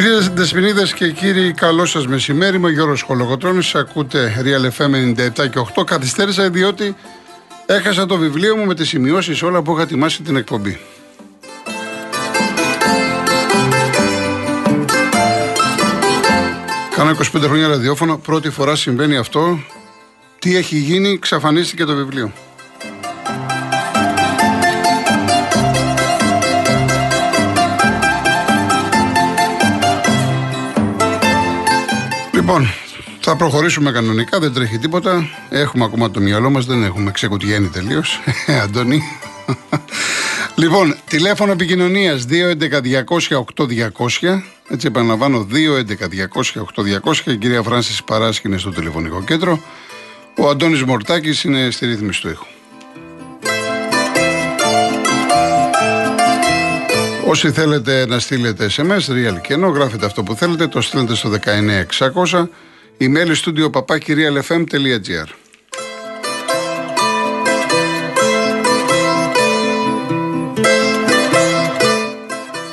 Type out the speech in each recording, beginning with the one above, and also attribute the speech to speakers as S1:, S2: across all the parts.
S1: Κυρίες Δεσποινίδε και κύριοι, καλό σας μεσημέρι. Είμαι ο Γιώργος Χολογοτρόνη. Ακούτε Real FM 97 και 8. Καθυστέρησα διότι έχασα το βιβλίο μου με τις σημειώσεις όλα που είχα ετοιμάσει την εκπομπή. Κάνω 25 χρόνια ραδιόφωνο. Πρώτη φορά συμβαίνει αυτό. Τι έχει γίνει, ξαφανίστηκε το βιβλίο. Λοιπόν, θα προχωρήσουμε κανονικά, δεν τρέχει τίποτα. Έχουμε ακόμα το μυαλό μας, δεν έχουμε ξεκουτιένει τελείως. Ε, Αντώνη. λοιπόν, τηλέφωνο επικοινωνίας 211-200-8200. Έτσι επαναλαμβάνω, 211-200-8200. Η κυρία Φράνσης Παράσκη είναι στο τηλεφωνικό κέντρο. Ο Αντώνης Μορτάκης είναι στη ρύθμιση του ήχου. Όσοι θέλετε να στείλετε SMS, real και ενώ γράφετε αυτό που θέλετε, το στείλετε στο 19600, email studio papakirialfm.gr.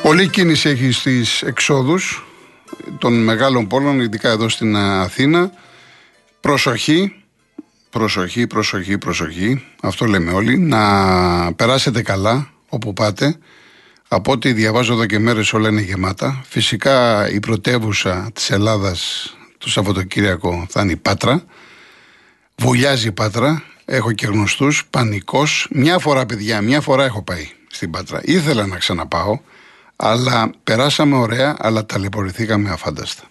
S1: Πολλή κίνηση έχει στις εξόδους των μεγάλων πόλων, ειδικά εδώ στην Αθήνα. Προσοχή, προσοχή, προσοχή, προσοχή. Αυτό λέμε όλοι. Να περάσετε καλά όπου πάτε. Από ό,τι διαβάζω εδώ και μέρες όλα είναι γεμάτα. Φυσικά η πρωτεύουσα της Ελλάδας το Σαββατοκύριακο θα είναι η Πάτρα. Βουλιάζει η Πάτρα. Έχω και γνωστούς. Πανικός. Μια φορά παιδιά, μια φορά έχω πάει στην Πάτρα. Ήθελα να ξαναπάω. Αλλά περάσαμε ωραία, αλλά ταλαιπωρηθήκαμε αφάνταστα.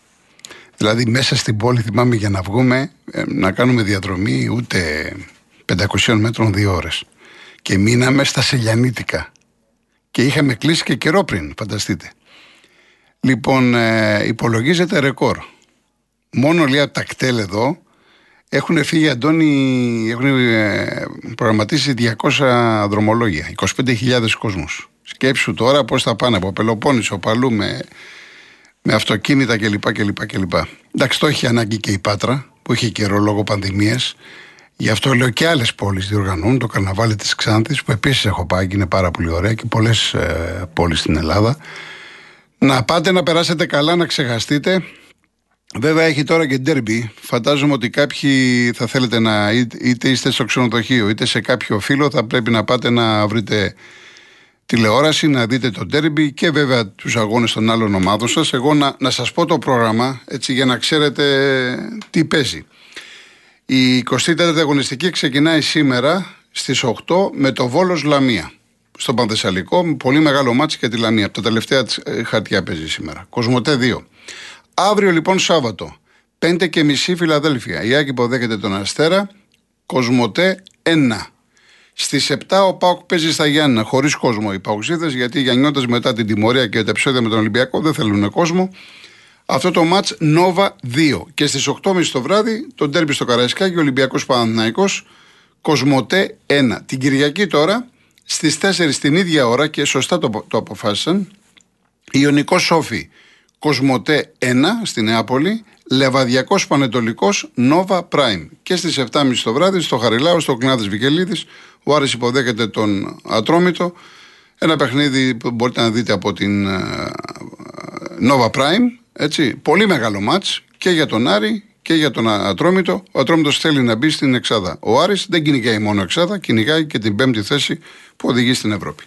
S1: Δηλαδή μέσα στην πόλη θυμάμαι για να βγούμε ε, να κάνουμε διαδρομή ούτε 500 μέτρων δύο ώρες. Και μείναμε στα Σελιανίτικα. Και είχαμε κλείσει και καιρό πριν, φανταστείτε. Λοιπόν, ε, υπολογίζεται ρεκόρ. Μόνο λίγα τα κτέλ εδώ έχουν φύγει, Αντώνη, έχουν ε, προγραμματίσει 200 δρομολόγια, 25.000 κόσμους. Σκέψου τώρα πώς θα πάνε από Πελοπόννησο, Παλού με, με αυτοκίνητα κλπ, κλπ, κλπ. Εντάξει, το έχει ανάγκη και η Πάτρα που είχε καιρό λόγω πανδημίας. Γι' αυτό λέω και άλλες πόλεις διοργανώνουν το καρναβάλι της Ξάνθης, που επίσης έχω πάει και είναι πάρα πολύ ωραία και πολλές ε, πόλεις στην Ελλάδα. Να πάτε να περάσετε καλά, να ξεχαστείτε. Βέβαια έχει τώρα και ντέρμπι. Φαντάζομαι ότι κάποιοι θα θέλετε να είτε είστε στο ξενοδοχείο είτε σε κάποιο φίλο θα πρέπει να πάτε να βρείτε τηλεόραση, να δείτε το ντέρμπι και βέβαια τους αγώνες των άλλων ομάδων σας. Εγώ να, να σας πω το πρόγραμμα έτσι για να ξέρετε τι παίζει. Η 24η αγωνιστική ξεκινάει σήμερα στις 8 με το Βόλος Λαμία. Στο Πανθεσσαλικό, με πολύ μεγάλο ματς και τη Λαμία. Από τα τελευταία ε, χαρτιά παίζει σήμερα. Κοσμοτέ 2. Αύριο λοιπόν Σάββατο, 5 και μισή Φιλαδέλφια. Η ΑΕΚ υποδέχεται τον Αστέρα. Κοσμοτέ 1. Στις 7 ο ΠΑΟΚ παίζει στα Γιάννα, χωρίς κόσμο οι ΠΑΟΚτσήδες, γιατί οι Γιαννιώτες μετά την τιμωρία και τα επεισόδια με τον Ολυμπιακό δεν θέλουν κόσμο. Αυτό το ματς Nova 2. Και στις 8.30 το βράδυ το ντέρμπι στο Καραϊσκάκι, Ολυμπιακός Παναθηναϊκός, Κοσμοτέ 1. Την Κυριακή τώρα στις 4 την ίδια ώρα και σωστά το, το αποφάσισαν. Ιωνικός Σόφι Κοσμοτέ 1 στη Νεάπολη, Λεβαδιακός Πανετολικός Nova Prime. Και στις 7.30 το βράδυ στο Χαριλάου, στο Κλνάδη Βικελίδης, ο Άρης υποδέχεται τον Ατρόμητο. Ένα παιχνίδι που μπορείτε να δείτε από την ε, Nova Prime. Έτσι. Πολύ μεγάλο μάτς και για τον Άρη και για τον Ατρόμητο. Ο Ατρόμητος θέλει να μπει στην Εξάδα. Ο Άρης δεν κυνηγάει μόνο Εξάδα, κυνηγάει και την πέμπτη θέση που οδηγεί στην Ευρώπη.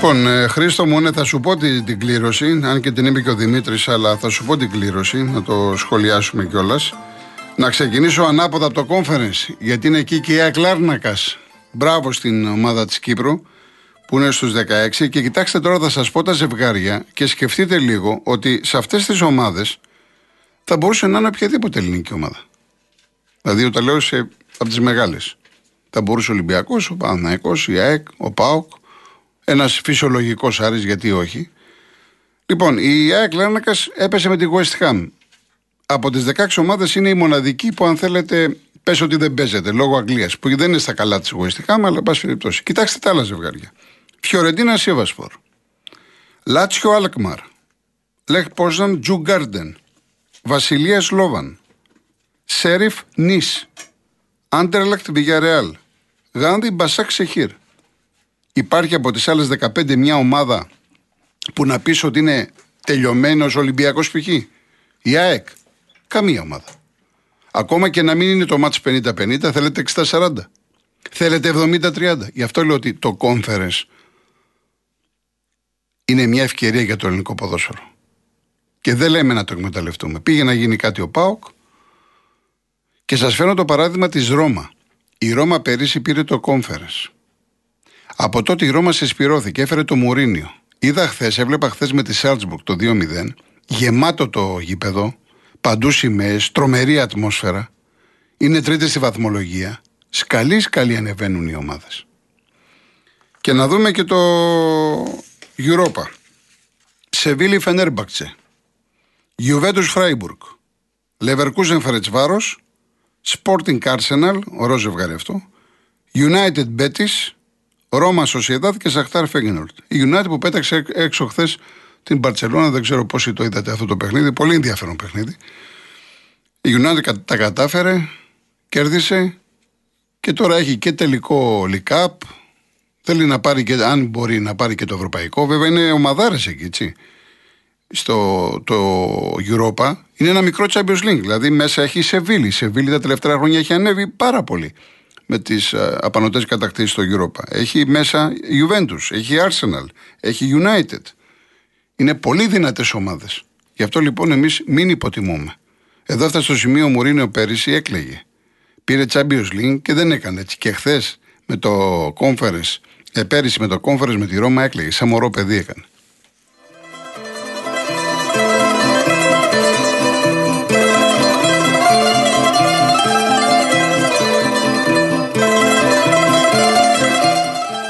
S1: Λοιπόν, ε, Χρήστο μου, ναι, θα σου πω την, την κλήρωση, αν και την είπε και ο Δημήτρης, αλλά θα σου πω την κλήρωση, να το σχολιάσουμε κιόλας. Να ξεκινήσω ανάποδα από το conference, γιατί είναι εκεί και η Ακλάρνακα. Μπράβο στην ομάδα της Κύπρου, που είναι στους 16. Και κοιτάξτε τώρα, θα σας πω τα ζευγάρια και σκεφτείτε λίγο ότι σε αυτές τις ομάδες θα μπορούσε να είναι οποιαδήποτε ελληνική ομάδα. Δηλαδή, όταν λέω σε, από τις μεγάλες. Θα μπορούσε ο Ολυμπιακός, ο Παναναϊκό, η ΑΕΚ, ο ΠΑΟΚ, ένας φυσιολογικός Άρης, γιατί όχι. Λοιπόν, η ΑΕΚ Λάρνακας έπεσε με τη West Ham. από τις 16 ομάδες είναι η μοναδική που, αν θέλετε, πες ότι δεν παίζεται λόγω Αγγλίας, που δεν είναι στα καλά της εγωιστικά, αλλά εν πάση περιπτώσει. Κοιτάξτε τα άλλα ζευγάρια. Φιωρεντίνα Σίβασπορ. Λάτσιο Αλκμαρ. Λεχ Πόζαν Τζου Γκάρντεν. Βασιλεία Σλόβαν. Σέριφ Νις. Άντερλακτ Βιγιαρεάλ. Γάνδη Μπασάκ Σεχίρ. Υπάρχει από τις άλλες 15 μια ομάδα που να πεις ότι είναι τελειωμένος Ολυμπιακός π.χ. Η ΑΕΚ. Καμία ομάδα. Ακόμα και να μην είναι το μάτς 50-50, θέλετε 60-40. Θέλετε 70-30. Γι' αυτό λέω ότι το conference είναι μια ευκαιρία για το ελληνικό ποδόσφαιρο. Και δεν λέμε να το εκμεταλλευτούμε. Πήγε να γίνει κάτι ο ΠΑΟΚ και σας φέρνω το παράδειγμα της Ρώμα. Η Ρώμα πέρυσι πήρε το conference. Από τότε η Ρώμα συσπηρώθηκε, έφερε το Μουρίνιο. Είδα χθες, έβλεπα χθες με τη Σάλτσμπουργκ το 2-0, γεμάτο το γήπεδο, παντού σημαίες, τρομερή ατμόσφαιρα. Είναι τρίτη στη βαθμολογία. Σκαλί σκαλί ανεβαίνουν οι ομάδες. Και να δούμε και το Europa. Σεβίλη Φενέρμπακτσε. Γιουβέντους Φράιμπουργκ. Λεβερκούζεν Φερετσβάρος. Sporting Arsenal, ωραίο ζευγάρι αυτό. United Betis. Ρώμα Σοσιαδάδ και Σαχτάρ Φέγγινορτ. Η United που πέταξε έξω χθες την Παρσελόνα, δεν ξέρω πόσοι το είδατε αυτό το παιχνίδι. Πολύ ενδιαφέρον παιχνίδι. Η United τα κατάφερε, κέρδισε και τώρα έχει και τελικό λικάπ. Θέλει να πάρει και, αν μπορεί να πάρει και το ευρωπαϊκό. Βέβαια είναι ομαδάρες εκεί, έτσι. Στο το Europa είναι ένα μικρό Champions League. Δηλαδή μέσα έχει η Σεβίλη. Η Σεβίλη τα τελευταία χρόνια έχει ανέβει πάρα πολύ με τις uh, απανοτές κατακτήσεις στο Europa. Έχει μέσα Juventus, έχει Arsenal, έχει United. Είναι πολύ δυνατές ομάδες. Γι' αυτό λοιπόν εμείς μην υποτιμούμε. Εδώ έφτασε στο σημείο ο Μουρίνιο πέρυσι έκλαιγε. Πήρε Champions League και δεν έκανε έτσι. Και χθες με το Conference, ε, πέρυσι με το Conference με τη Ρώμα έκλαιγε. Σαν μωρό παιδί έκανε.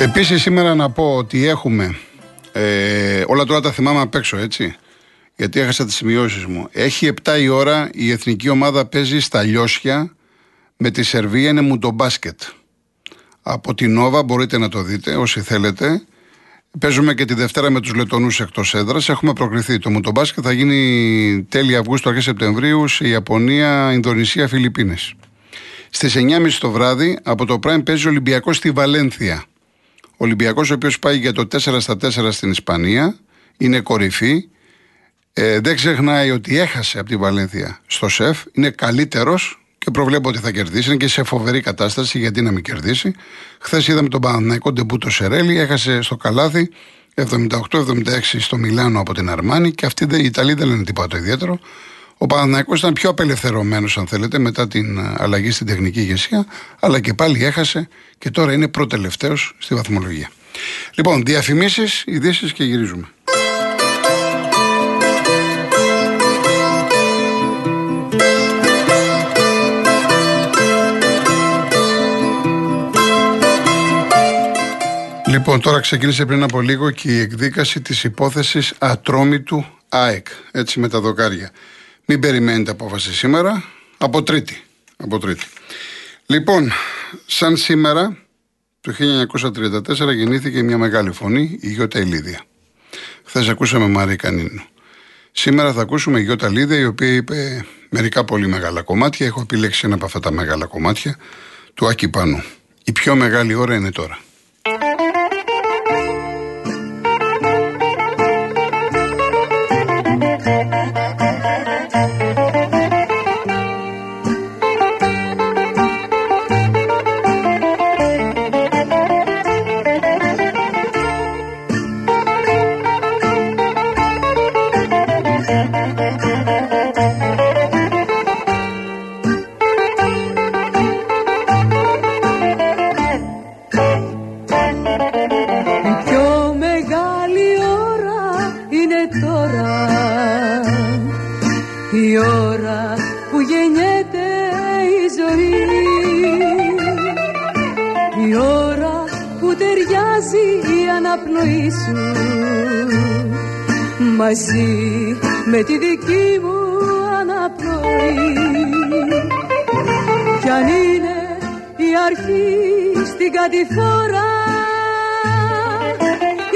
S1: Επίσης, σήμερα να πω ότι έχουμε. Ε, όλα τώρα τα θυμάμαι απ' έξω, έτσι. Γιατί έχασα τις σημειώσεις μου. Έχει 7 η ώρα η εθνική ομάδα παίζει στα Λιώσια με τη Σερβία. Είναι μου το μπάσκετ. Από την Νόβα μπορείτε να το δείτε όσοι θέλετε. Παίζουμε και τη Δευτέρα με τους Λετωνούς εκτός έδρας. Έχουμε προκριθεί. Το μουτομπάσκετ θα γίνει τέλη Αυγούστου, αρχές Σεπτεμβρίου σε Ιαπωνία, Ινδονησία, Φιλιππίνες. Στις 9.30 το βράδυ από το Prime παίζει ο Ολυμπιακός στη Βαλένθια. Ο Ολυμπιακός, ο οποίος πάει για το 4 στα 4 στην Ισπανία, είναι κορυφή. Ε, δεν ξεχνάει ότι έχασε από τη Βαλένθια στο σεφ. Είναι καλύτερος και προβλέπω ότι θα κερδίσει. Είναι και σε φοβερή κατάσταση, γιατί να μην κερδίσει. Χθες είδαμε τον Παναναναϊκό Ντεμπούτο Σερέλη, έχασε στο καλάθι 78-76 στο Μιλάνο από την Αρμάνη και αυτοί οι Ιταλοί δεν λένε τίποτα το ιδιαίτερο. Ο Παναναναϊκό ήταν πιο απελευθερωμένος, αν θέλετε, μετά την ε, αλλαγή στην τεχνική ηγεσία, αλλά και πάλι έχασε και τώρα είναι προτελευταίος στη βαθμολογία. Λοιπόν, διαφημίσεις, ειδήσεις και γυρίζουμε. Λοιπόν, τώρα ξεκίνησε πριν από λίγο και η εκδίκαση της υπόθεσης ατρόμητου ΑΕΚ, έτσι με τα δοκάρια. Μην περιμένετε απόφαση σήμερα, από τρίτη. Από τρίτη. Λοιπόν, σαν σήμερα, το 1934 γεννήθηκε μια μεγάλη φωνή, η Γιώτα Ηλίδια. Χθες ακούσαμε Μαρή Κανίνου. Σήμερα θα ακούσουμε η Γιώτα Λίδια, η οποία είπε μερικά πολύ μεγάλα κομμάτια. Έχω επιλέξει ένα από αυτά τα μεγάλα κομμάτια του Άκη Πάνου. Η πιο μεγάλη ώρα είναι τώρα.
S2: Μαζί με τη δική μου αναπνοή. Πρωί κι αν είναι η αρχή στην κατηφόρα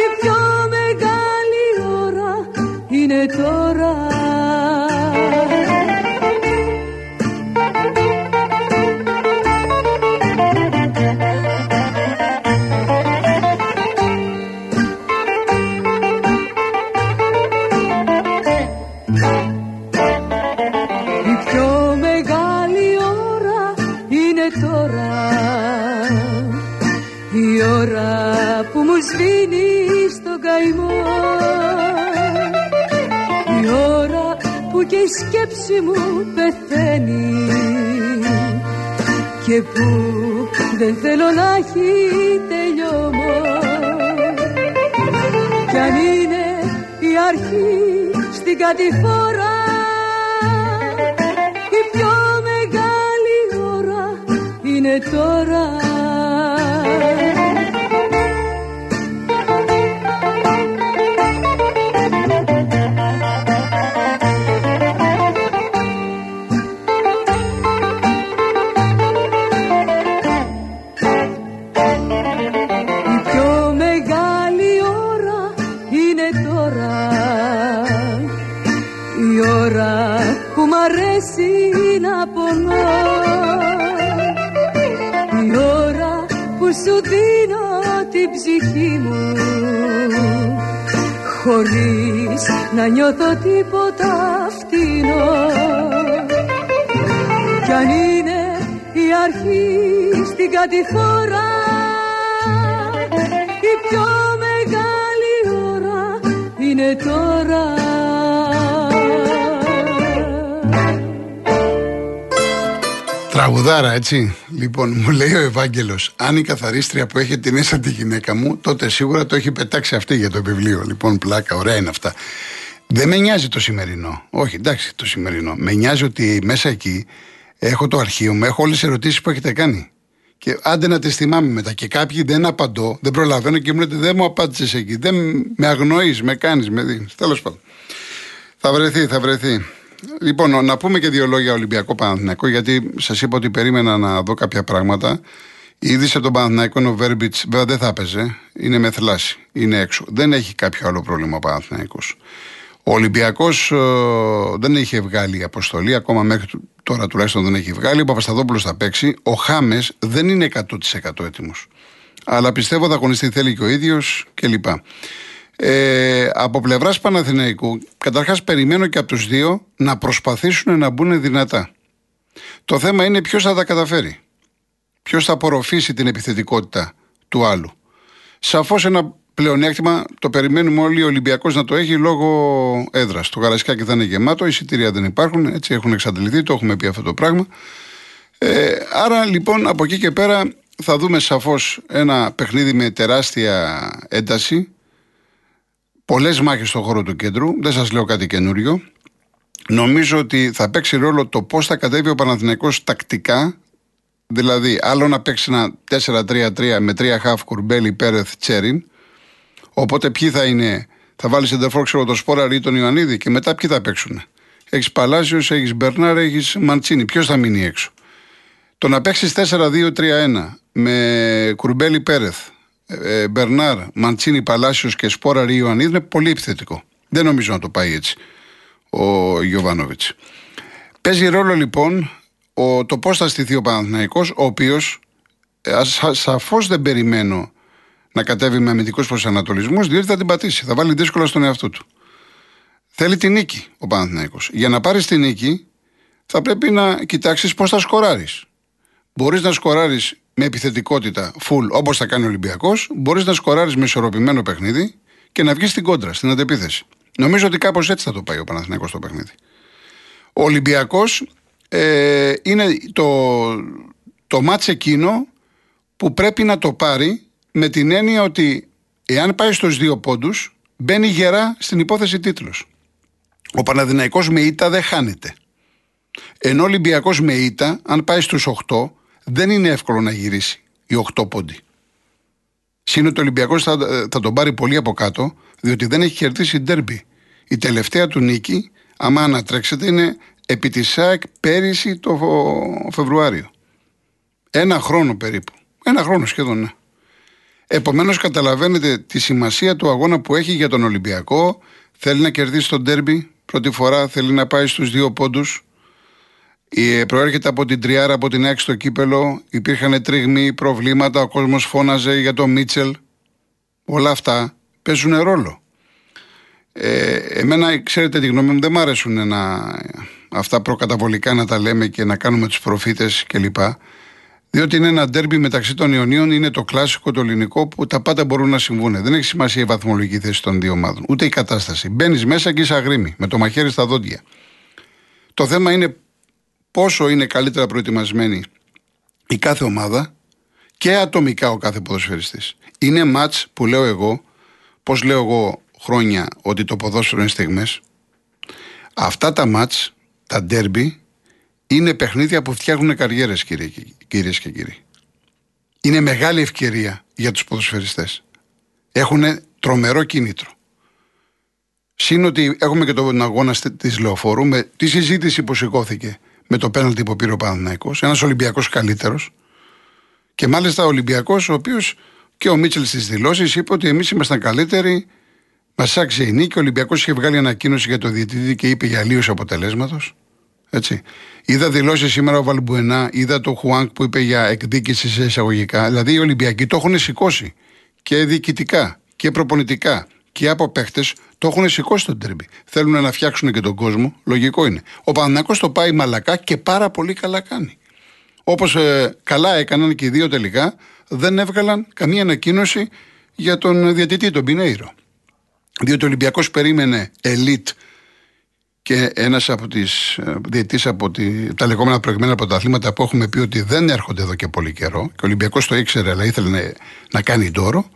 S2: η πιο μεγάλη ώρα είναι τώρα σκέψη μου πεθαίνει. Και που δεν θέλω να έχει τελειώμα κι αν είναι η αρχή στην κατηφόρα η πιο μεγάλη ώρα είναι τώρα χωρίς να νιώθω τίποτα φτηνό. Κι αν είναι η αρχή στην κατηφόρα η πιο μεγάλη ώρα είναι τώρα.
S1: Τραγουδάρα, έτσι. Λοιπόν, μου λέει ο Ευάγγελος, αν η καθαρίστρια που έχει την μέσα τη γυναίκα μου, τότε σίγουρα το έχει πετάξει αυτή για το βιβλίο. Λοιπόν, πλάκα, ωραία είναι αυτά. Δεν με νοιάζει το σημερινό. Όχι, εντάξει, το σημερινό. Με νοιάζει ότι μέσα εκεί έχω το αρχείο μου, έχω όλες τις ερωτήσεις που έχετε κάνει. Και άντε να τις θυμάμαι μετά. Και κάποιοι δεν απαντώ, δεν προλαβαίνω και μου λέτε δεν μου απάντησες εκεί. Δεν με αγνοείς, με κάνεις, με δίνεις. Τέλος πάντων. Θα βρεθεί, θα βρεθεί. Λοιπόν, να πούμε και δύο λόγια Ολυμπιακό Παναθηναϊκό, γιατί σας είπα ότι περίμενα να δω κάποια πράγματα. Η είδηση από τον Παναθηναϊκό είναι ο Βέρμπιτς, βέβαια δεν θα έπαιζε, είναι με θλάση, είναι έξω. Δεν έχει κάποιο άλλο πρόβλημα ο Παναθηναϊκός. Ο Ολυμπιακός ε, δεν είχε βγάλει αποστολή, ακόμα μέχρι τώρα τουλάχιστον δεν έχει βγάλει. Ο Παπασταδόπουλο θα παίξει. Ο Χάμες δεν είναι 100% έτοιμος. Αλλά πιστεύω θα αγωνιστεί θέλει και ο ίδιος κλπ. Ε, από πλευράς Παναθηναϊκού, καταρχάς περιμένω και από τους δύο να προσπαθήσουν να μπουν δυνατά. Το θέμα είναι ποιος θα τα καταφέρει. Ποιος θα απορροφήσει την επιθετικότητα του άλλου. Σαφώς ένα πλεονέκτημα το περιμένουμε όλοι ο Ολυμπιακός να το έχει λόγω έδρας. Το γαλασκάκι θα είναι γεμάτο, εισιτήρια δεν υπάρχουν, έτσι έχουν εξαντληθεί, το έχουμε πει αυτό το πράγμα. Ε, άρα λοιπόν από εκεί και πέρα θα δούμε σαφώς ένα παιχνίδι με τεράστια ένταση πολλές μάχες στον χώρο του κέντρου. Δεν σας λέω κάτι καινούριο. Νομίζω ότι θα παίξει ρόλο το πώς θα κατέβει ο Παναθηναϊκός τακτικά. Δηλαδή, άλλο να παίξει ένα 4-3-3 με τρία χαφ κουρμπέλι, πέρεθ, τσέριν. Οπότε ποιοι θα είναι, θα βάλει εντεφόρ, ξέρω το Σπόρα ή τον Ιωαννίδη και μετά ποιοι θα παίξουν. Έχεις Παλάσιος, έχεις Μπερνάρ, έχεις Μαντσίνη. Ποιος θα μείνει έξω. Το να παίξεις 4-2-3-1 με κουρμπέλι Πέρεθ, ε, Μπερνάρ, Μαντσίνη Παλάσιος και Σπόρα Ιωαννίδης είναι πολύ επιθετικό. Δεν νομίζω να το πάει έτσι ο Γιωβάνοβιτς. Παίζει ρόλο λοιπόν ο, το πώς θα στηθεί ο Παναθηναϊκός, ο οποίος ε, σαφώς δεν περιμένω να κατέβει με αμυντικούς προσανατολισμούς, διότι θα την πατήσει. Θα βάλει δύσκολα στον εαυτό του. Θέλει την νίκη ο Παναθηναϊκός. Για να πάρεις την νίκη, θα πρέπει να κοιτάξεις πώς θα σκοράρεις. Μπορείς να σκοράρεις με επιθετικότητα full όπως θα κάνει ο Ολυμπιακός, μπορείς να σκοράρεις με ισορροπημένο παιχνίδι και να βγεις στην κόντρα, στην αντεπίθεση. Νομίζω ότι κάπως έτσι θα το πάει ο Παναθηναϊκός στο παιχνίδι. Ο Ολυμπιακός ε, είναι το, το μάτς εκείνο που πρέπει να το πάρει με την έννοια ότι εάν πάει στους δύο πόντους μπαίνει γερά στην υπόθεση τίτλος. Ο Παναδημαϊκός με ήττα δεν χάνεται. Ενώ ο Ολυμπιακός με ήττα, αν πάει στους 8, δεν είναι εύκολο να γυρίσει οι 8 πόντι. Σύνοτι ο Ολυμπιακός θα, θα τον πάρει πολύ από κάτω, διότι δεν έχει κερδίσει ντέρμπι. Η τελευταία του νίκη, άμα ανατρέξετε, είναι επί της ΣΑΕΚ πέρυσι το Φεβρουάριο. Ένα χρόνο περίπου. Ένα χρόνο σχεδόν, ναι. Επομένως, καταλαβαίνετε τη σημασία του αγώνα που έχει για τον Ολυμπιακό. Θέλει να κερδίσει τον τέρμπι. Πρώτη φορά θέλει να πάει στους δύο πόντους. Προέρχεται από την Τριάρα, από την έξι στο κύπελο. Υπήρχαν τριγμοί, προβλήματα. Ο κόσμος φώναζε για τον Μίτσελ. Όλα αυτά παίζουν ρόλο. Ε, εμένα, ξέρετε τη γνώμη μου, δεν μ' αρέσουν να, αυτά προκαταβολικά να τα λέμε και να κάνουμε τους προφήτες κλπ. Διότι είναι ένα ντέρμπι μεταξύ των Ιωνίων, είναι το κλασικό το ελληνικό που τα πάντα μπορούν να συμβούν. Δεν έχει σημασία η βαθμολογική θέση των δύο ομάδων, ούτε η κατάσταση. Μπαίνεις μέσα και είσαι αγρίμη, με το μαχαίρι στα δόντια. Το θέμα είναι πόσο είναι καλύτερα προετοιμασμένη η κάθε ομάδα και ατομικά ο κάθε ποδοσφαιριστής. Είναι μάτς που λέω εγώ, πώς λέω εγώ χρόνια ότι το ποδόσφαιρο είναι στιγμές. Αυτά τα μάτς, τα ντέρμπι, είναι παιχνίδια που φτιάχνουν καριέρες κυρίες και κύριοι. Είναι μεγάλη ευκαιρία για τους ποδοσφαιριστές. Έχουν τρομερό κίνητρο. Συν ότι έχουμε και τον αγώνα της Λεωφόρου με τη συζήτηση που σηκώθηκε με το πέναλτι που πήρε ο Παναναϊκό. Ένας Ολυμπιακός καλύτερος. Και μάλιστα ο Ολυμπιακός, ο οποίος και ο Μίτσελ στις δηλώσεις είπε ότι εμείς ήμασταν καλύτεροι. Μας άξιζε η νίκη. Ο Ολυμπιακός είχε βγάλει ανακοίνωση για το διαιτητή και είπε για αλλίωση αποτελέσματος. Έτσι. Είδα δηλώσεις σήμερα ο Βαλμπουενά, είδα το Χουάνκ που είπε για εκδίκηση σε εισαγωγικά. Δηλαδή οι Ολυμπιακοί το έχουν σηκώσει και διοικητικά και προπονητικά και από παίχτες το έχουν σηκώσει τον τέρμπι. Θέλουν να φτιάξουν και τον κόσμο. Λογικό είναι. Ο Παναναναϊκό το πάει μαλακά και πάρα πολύ καλά κάνει. Όπως ε, καλά έκαναν και οι δύο τελικά, δεν έβγαλαν καμία ανακοίνωση για τον διατητή, τον Πινέιρο. Διότι ο Ολυμπιακός περίμενε ελίτ και ένας από τις ε, διαιτητής από τη, τα λεγόμενα προηγμένα πρωταθλήματα που έχουμε πει ότι δεν έρχονται εδώ και πολύ καιρό. Και ο Ολυμπιακός το ήξερε, αλλά ήθελε να, να κάνει ντόρο.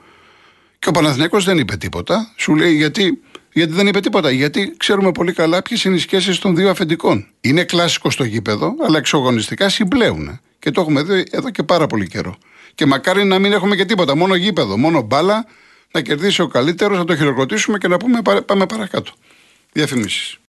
S1: Και ο Παναθηναϊκός δεν είπε τίποτα. Σου λέει γιατί, γιατί δεν είπε τίποτα. Γιατί ξέρουμε πολύ καλά ποιες είναι οι σχέσεις των δύο αφεντικών. Είναι κλασικό στο γήπεδο, αλλά εξογωνιστικά συμπλέουν. Και το έχουμε δει εδώ και πάρα πολύ καιρό. Και μακάρι να μην έχουμε και τίποτα. Μόνο γήπεδο, μόνο μπάλα, να κερδίσει ο καλύτερος, να το χειροκροτήσουμε και να πούμε πάμε παρακάτω. Διαφημίσεις.